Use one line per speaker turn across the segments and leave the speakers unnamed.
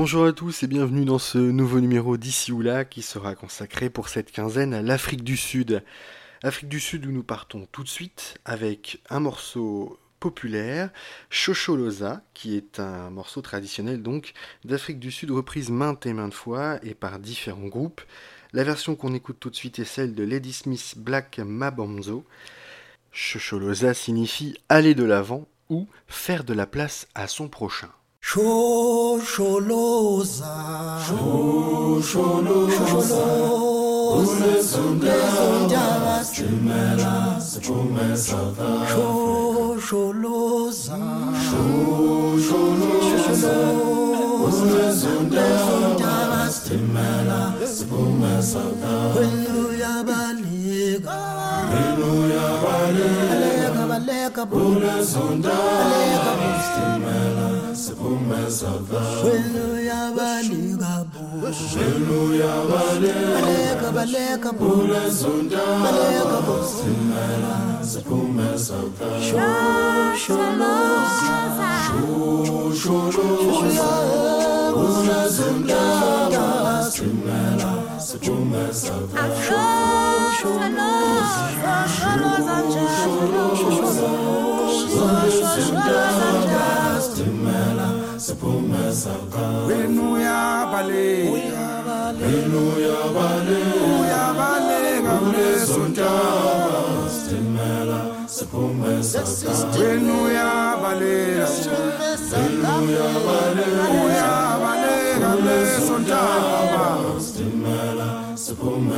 Bonjour à tous et bienvenue dans ce nouveau numéro d'ici ou là qui sera consacré pour cette quinzaine à l'Afrique du Sud. Afrique du Sud où nous partons tout de suite avec un morceau populaire, Chocholosa, qui est un morceau traditionnel donc d'Afrique du Sud reprise maintes et maintes fois et par différents groupes. La version qu'on écoute tout de suite est celle de Lady Smith Black Mabamzo. Chocholosa signifie aller de l'avant ou faire de la place à son prochain.
Shosholoza. Shosholoza. Unezondaba stimela siphume south shosholoza. Shosholoza. Unezondaba stimela siphume south wenu yabalika baleka unezondaba stimela siphume south wenu yabalika wenu yabalika baleka unezondaba baleka stimela siphume siphume
wenu yabaleka uyabaleka yabaleka uyabaleka kulezontaba
stimela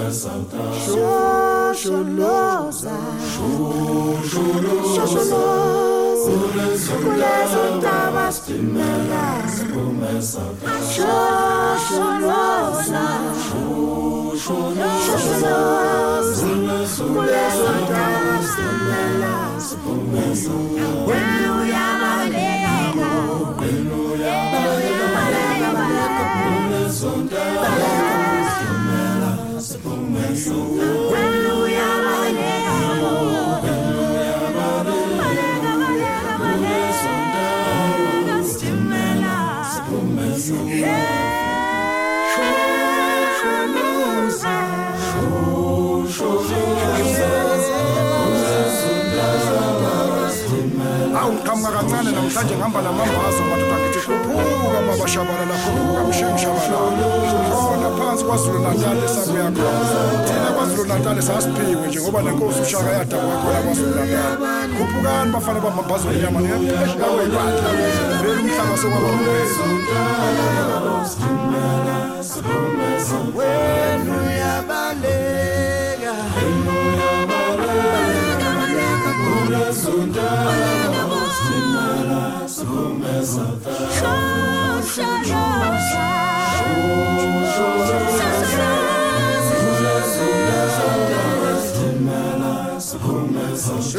siphume south
Shosholoza, shosholoza, kulezondaba stimela.
siphume south
Shosholoza, shosholoza, kulezondaba stimela. Wenu
kancane namhlanje ngihamba namambazo madoda ngithi khuphuka mabashabalala khuphuka mshengishabalala phansi kwazulu natali esabuya khona thina kwazulu natali sasiphiwe njengoba lenkosi ushaka yadabwa khona kwazulu natali khuphukani bafana bamabhazo enyama niyaphehlakweyibandla vele umhlaba sokwaba mwezi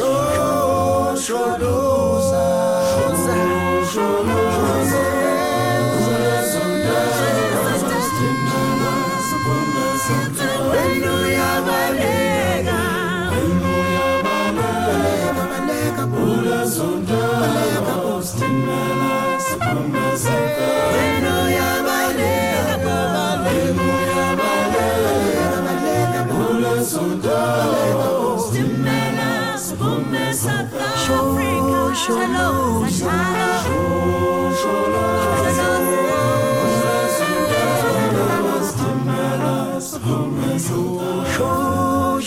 wenu yabaleka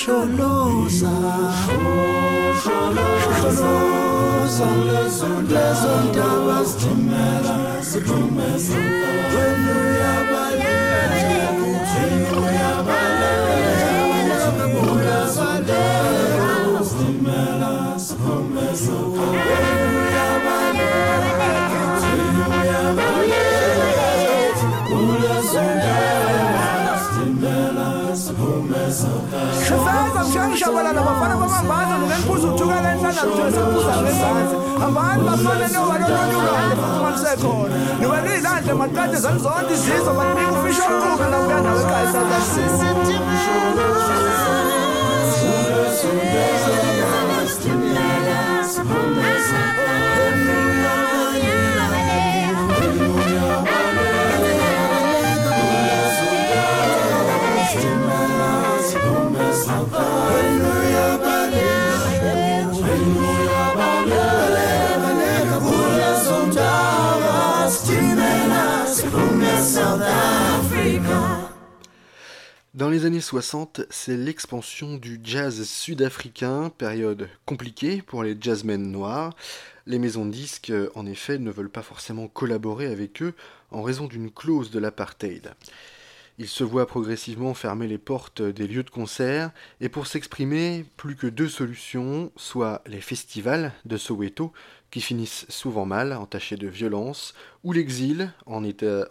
shosholoza shosholoza lezondaba stimela siphume wenu
balala bafana.
Dans les années 60, c'est l'expansion du jazz sud-africain, période compliquée pour les jazzmen noirs. Les maisons de disques, en effet, ne veulent pas forcément collaborer avec eux en raison d'une clause de l'apartheid. Ils se voient progressivement fermer les portes des lieux de concert, et pour s'exprimer, plus que deux solutions, soit les festivals de Soweto, qui finissent souvent mal, entachés de violence, ou l'exil en,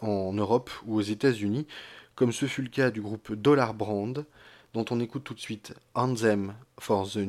en Europe ou aux États-Unis, comme ce fut le cas du groupe Dollar Brand, dont on écoute tout de suite Anthem for the